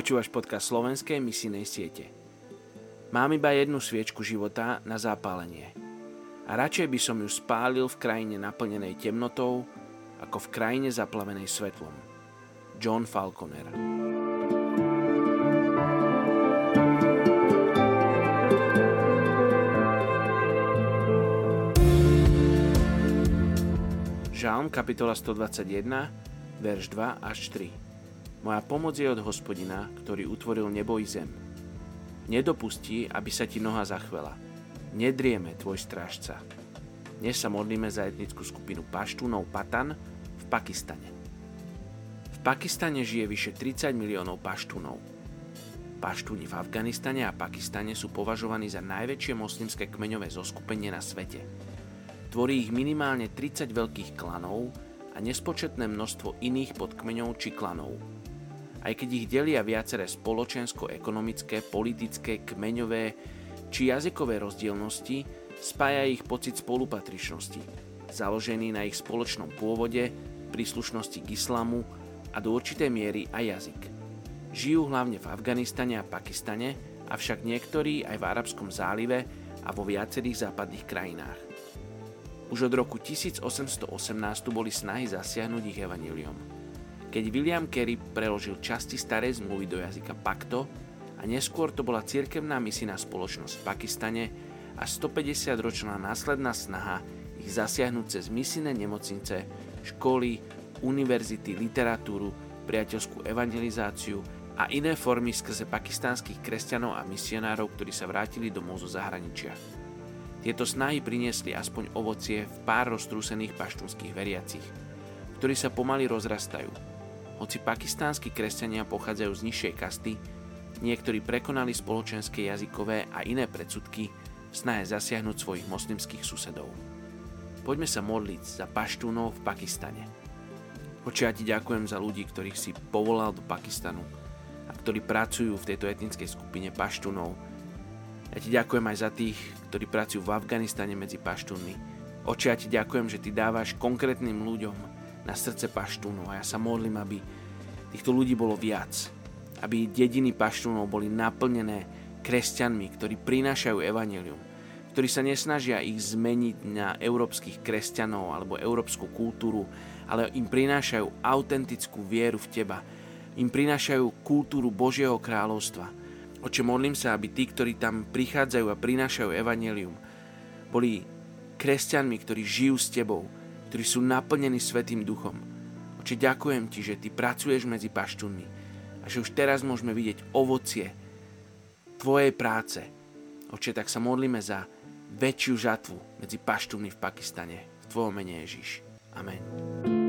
Počúvaš podcast slovenskej misijnej siete. Mám iba jednu sviečku života na zápalenie. A radšej by som ju spálil v krajine naplnenej temnotou, ako v krajine zaplavenej svetlom. John Falconer Žalm kapitola 121, verš 2 až 3. Moja pomoc je od hospodina, ktorý utvoril nebo i zem. Nedopustí, aby sa ti noha zachvela. Nedrieme tvoj strážca. Dnes sa modlíme za etnickú skupinu paštúnov Patan v Pakistane. V Pakistane žije vyše 30 miliónov paštúnov. Paštúni v Afganistane a Pakistane sú považovaní za najväčšie moslimské kmeňové zoskupenie na svete. Tvorí ich minimálne 30 veľkých klanov a nespočetné množstvo iných podkmeňov či klanov aj keď ich delia viaceré spoločensko-ekonomické, politické, kmeňové či jazykové rozdielnosti, spája ich pocit spolupatričnosti, založený na ich spoločnom pôvode, príslušnosti k islamu a do určitej miery aj jazyk. Žijú hlavne v Afganistane a Pakistane, avšak niektorí aj v Arabskom zálive a vo viacerých západných krajinách. Už od roku 1818 boli snahy zasiahnuť ich evanílium. Keď William Carey preložil časti starej zmluvy do jazyka Pakto a neskôr to bola cirkevná misijná spoločnosť v Pakistane a 150-ročná následná snaha ich zasiahnuť cez misijné nemocnice, školy, univerzity, literatúru, priateľskú evangelizáciu a iné formy skrze pakistánskych kresťanov a misionárov, ktorí sa vrátili domov zo zahraničia. Tieto snahy priniesli aspoň ovocie v pár roztrúsených paštúnskych veriacich, ktorí sa pomaly rozrastajú hoci pakistánsky kresťania pochádzajú z nižšej kasty, niektorí prekonali spoločenské jazykové a iné predsudky v snahe zasiahnuť svojich moslimských susedov. Poďme sa modliť za paštúnov v Pakistane. Oče, ja ti ďakujem za ľudí, ktorých si povolal do Pakistanu a ktorí pracujú v tejto etnickej skupine paštúnov. Ja ti ďakujem aj za tých, ktorí pracujú v Afganistane medzi paštúnmi. Oče, ja ti ďakujem, že ty dávaš konkrétnym ľuďom na srdce paštúnov. A ja sa modlím, aby týchto ľudí bolo viac. Aby dediny paštúnov boli naplnené kresťanmi, ktorí prinášajú evanelium. Ktorí sa nesnažia ich zmeniť na európskych kresťanov alebo európsku kultúru, ale im prinášajú autentickú vieru v teba. Im prinášajú kultúru Božieho kráľovstva. Oče, modlím sa, aby tí, ktorí tam prichádzajú a prinášajú evanelium, boli kresťanmi, ktorí žijú s tebou, ktorí sú naplnení Svetým duchom. Oče, ďakujem Ti, že Ty pracuješ medzi paštúnmi a že už teraz môžeme vidieť ovocie Tvojej práce. Oče, tak sa modlíme za väčšiu žatvu medzi paštúnmi v Pakistane. V Tvojom mene Ježiš. Amen.